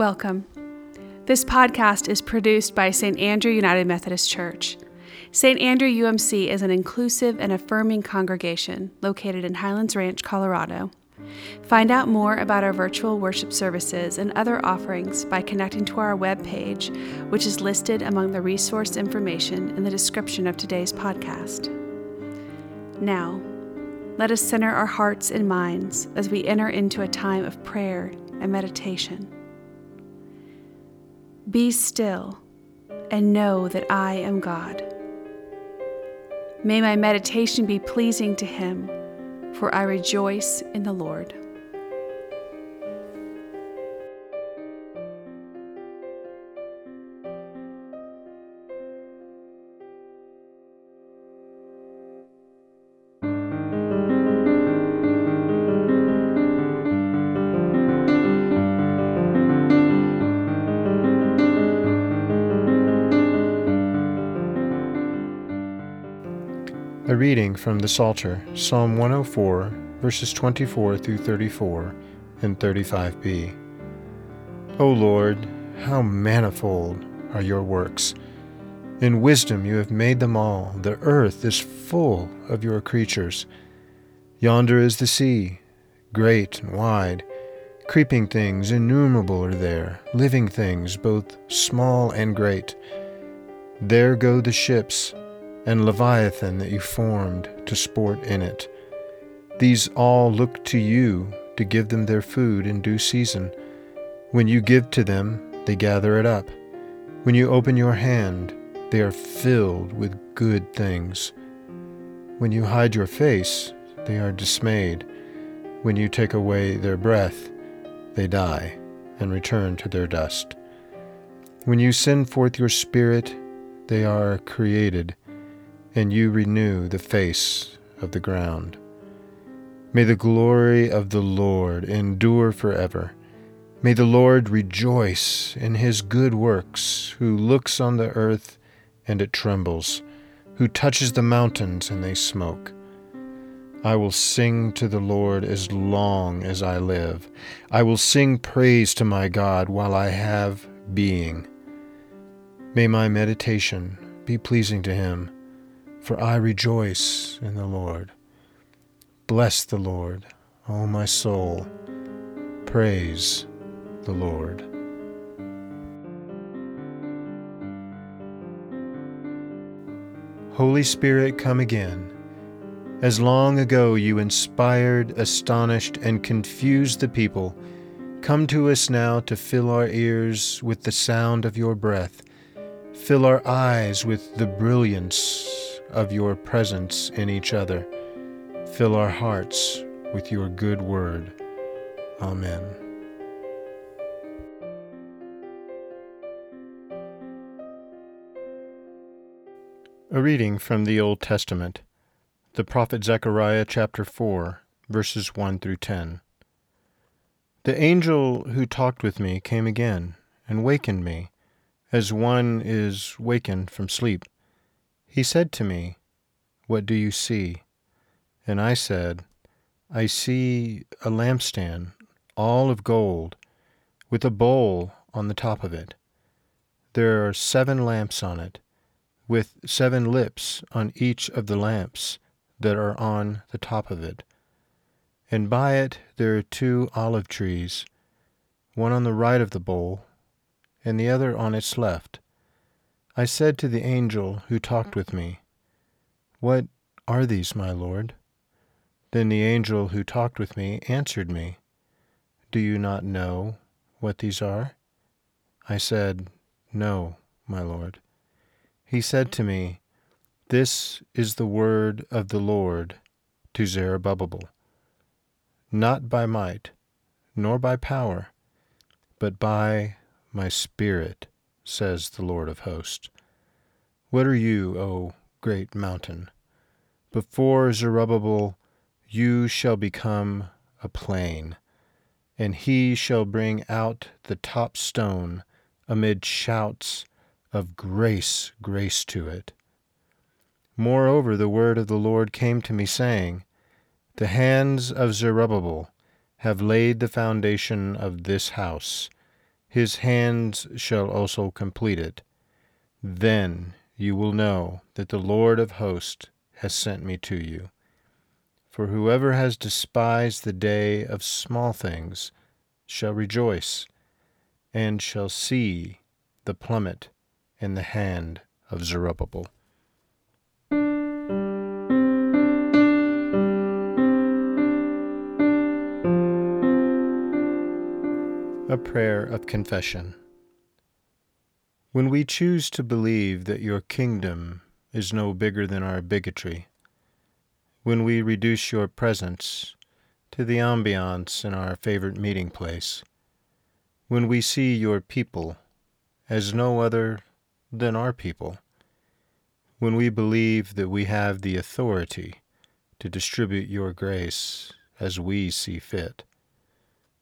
Welcome. This podcast is produced by St. Andrew United Methodist Church. St. Andrew UMC is an inclusive and affirming congregation located in Highlands Ranch, Colorado. Find out more about our virtual worship services and other offerings by connecting to our webpage, which is listed among the resource information in the description of today's podcast. Now, let us center our hearts and minds as we enter into a time of prayer and meditation. Be still and know that I am God. May my meditation be pleasing to Him, for I rejoice in the Lord. Reading from the Psalter, Psalm 104, verses 24 through 34 and 35b. O Lord, how manifold are your works! In wisdom you have made them all. The earth is full of your creatures. Yonder is the sea, great and wide. Creeping things innumerable are there, living things both small and great. There go the ships and Leviathan that you formed to sport in it. These all look to you to give them their food in due season. When you give to them, they gather it up. When you open your hand, they are filled with good things. When you hide your face, they are dismayed. When you take away their breath, they die and return to their dust. When you send forth your Spirit, they are created and you renew the face of the ground. May the glory of the Lord endure forever. May the Lord rejoice in his good works, who looks on the earth and it trembles, who touches the mountains and they smoke. I will sing to the Lord as long as I live. I will sing praise to my God while I have being. May my meditation be pleasing to him for I rejoice in the Lord. Bless the Lord, O my soul. Praise the Lord. Holy Spirit, come again. As long ago you inspired, astonished, and confused the people, come to us now to fill our ears with the sound of your breath, fill our eyes with the brilliance of your presence in each other. Fill our hearts with your good word. Amen. A reading from the Old Testament, the prophet Zechariah chapter 4, verses 1 through 10. The angel who talked with me came again and wakened me, as one is wakened from sleep. He said to me, What do you see? And I said, I see a lampstand, all of gold, with a bowl on the top of it. There are seven lamps on it, with seven lips on each of the lamps that are on the top of it. And by it there are two olive trees, one on the right of the bowl, and the other on its left. I said to the angel who talked with me, What are these, my lord? Then the angel who talked with me answered me, Do you not know what these are? I said, No, my lord. He said to me, This is the word of the Lord to Zerubbabel. Not by might, nor by power, but by my Spirit says the Lord of hosts. What are you, O great mountain? Before Zerubbabel you shall become a plain, and he shall bring out the top stone amid shouts of grace, grace to it. Moreover, the word of the Lord came to me, saying, The hands of Zerubbabel have laid the foundation of this house his hands shall also complete it. Then you will know that the Lord of hosts has sent me to you. For whoever has despised the day of small things shall rejoice, and shall see the plummet in the hand of Zerubbabel. A prayer of confession. When we choose to believe that your kingdom is no bigger than our bigotry, when we reduce your presence to the ambiance in our favorite meeting place, when we see your people as no other than our people, when we believe that we have the authority to distribute your grace as we see fit,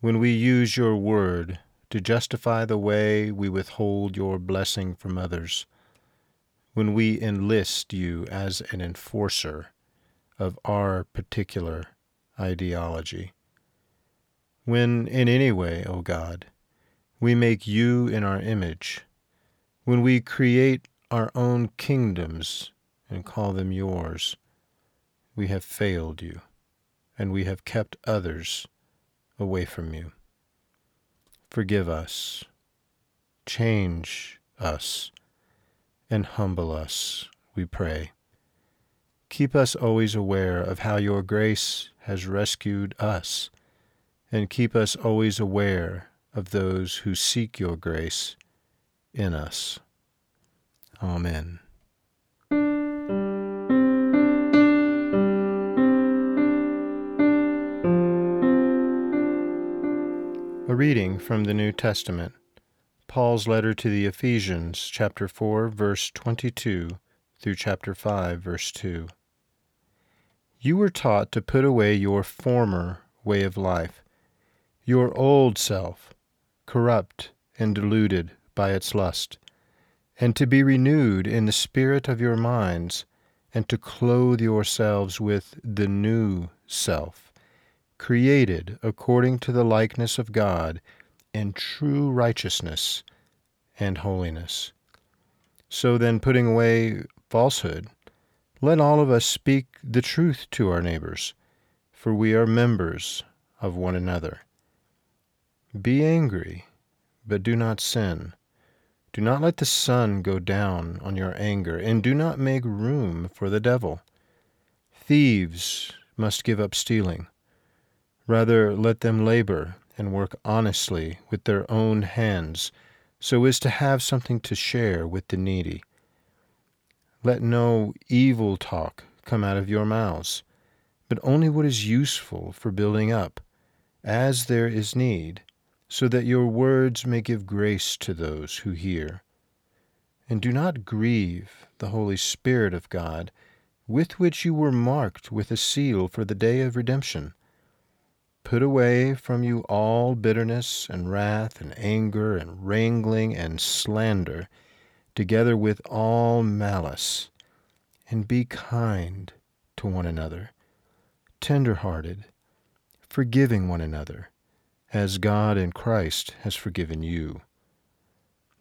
when we use your word to justify the way we withhold your blessing from others, when we enlist you as an enforcer of our particular ideology. When in any way, O God, we make you in our image, when we create our own kingdoms and call them yours, we have failed you, and we have kept others away from you. Forgive us, change us, and humble us, we pray. Keep us always aware of how your grace has rescued us, and keep us always aware of those who seek your grace in us. Amen. From the New Testament, Paul's letter to the Ephesians, chapter 4, verse 22 through chapter 5, verse 2. You were taught to put away your former way of life, your old self, corrupt and deluded by its lust, and to be renewed in the spirit of your minds, and to clothe yourselves with the new self created according to the likeness of God in true righteousness and holiness. So then, putting away falsehood, let all of us speak the truth to our neighbors, for we are members of one another. Be angry, but do not sin. Do not let the sun go down on your anger, and do not make room for the devil. Thieves must give up stealing Rather, let them labor and work honestly with their own hands, so as to have something to share with the needy. Let no evil talk come out of your mouths, but only what is useful for building up, as there is need, so that your words may give grace to those who hear. And do not grieve the Holy Spirit of God, with which you were marked with a seal for the day of redemption. Put away from you all bitterness and wrath and anger and wrangling and slander, together with all malice, and be kind to one another, tender hearted, forgiving one another, as God in Christ has forgiven you.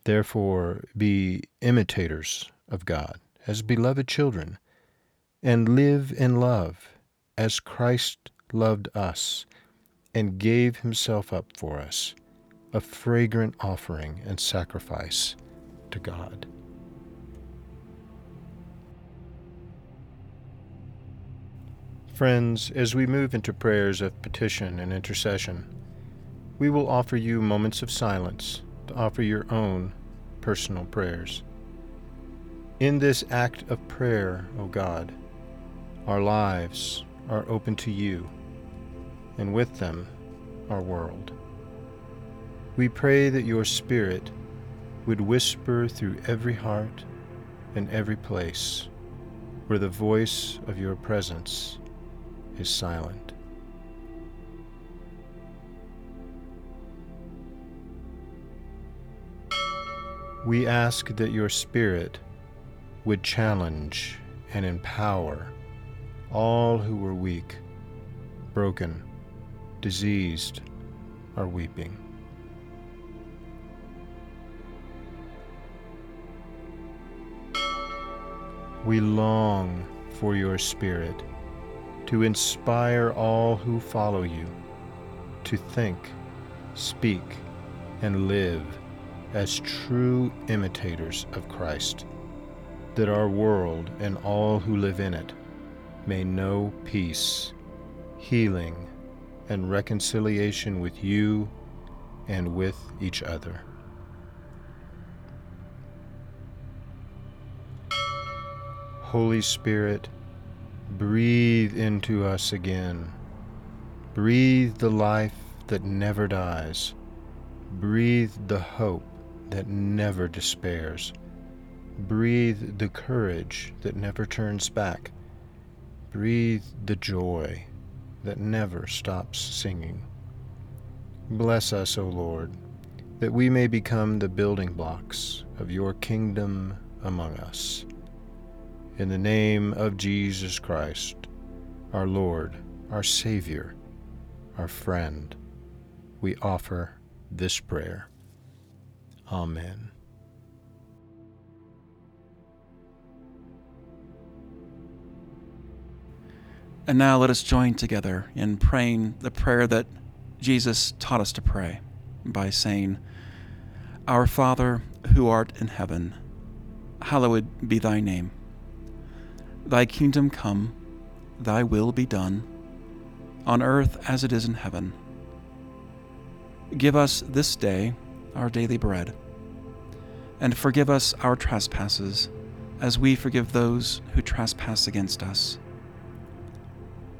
Therefore, be imitators of God as beloved children, and live in love as Christ loved us and gave himself up for us, a fragrant offering and sacrifice to God. Friends, as we move into prayers of petition and intercession, we will offer you moments of silence to offer your own personal prayers. In this act of prayer, O God, our lives are open to you and with them our world. We pray that your Spirit would whisper through every heart and every place where the voice of your presence is silent. We ask that your Spirit would challenge and empower all who were weak, broken, diseased are weeping. We long for your Spirit to inspire all who follow you to think, speak, and live as true imitators of Christ, that our world and all who live in it may know peace, healing, and reconciliation with you and with each other. Holy Spirit, breathe into us again. Breathe the life that never dies. Breathe the hope that never despairs. Breathe the courage that never turns back. Breathe the joy that never stops singing. Bless us, O Lord, that we may become the building blocks of your kingdom among us. In the name of Jesus Christ, our Lord, our Savior, our friend, we offer this prayer. Amen. And now let us join together in praying the prayer that Jesus taught us to pray by saying, Our Father, who art in heaven, hallowed be thy name. Thy kingdom come, thy will be done, on earth as it is in heaven. Give us this day our daily bread, and forgive us our trespasses, as we forgive those who trespass against us.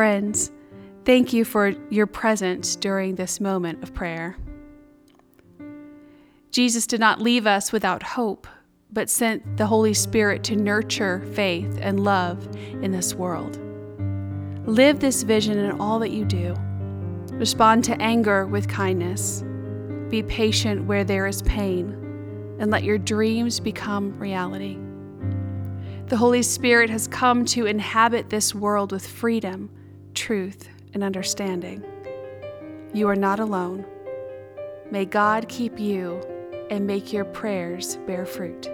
Friends, thank you for your presence during this moment of prayer. Jesus did not leave us without hope but sent the Holy Spirit to nurture faith and love in this world. Live this vision in all that you do. Respond to anger with kindness. Be patient where there is pain, and let your dreams become reality. The Holy Spirit has come to inhabit this world with freedom, truth, and understanding. You are not alone. May God keep you and make your prayers bear fruit.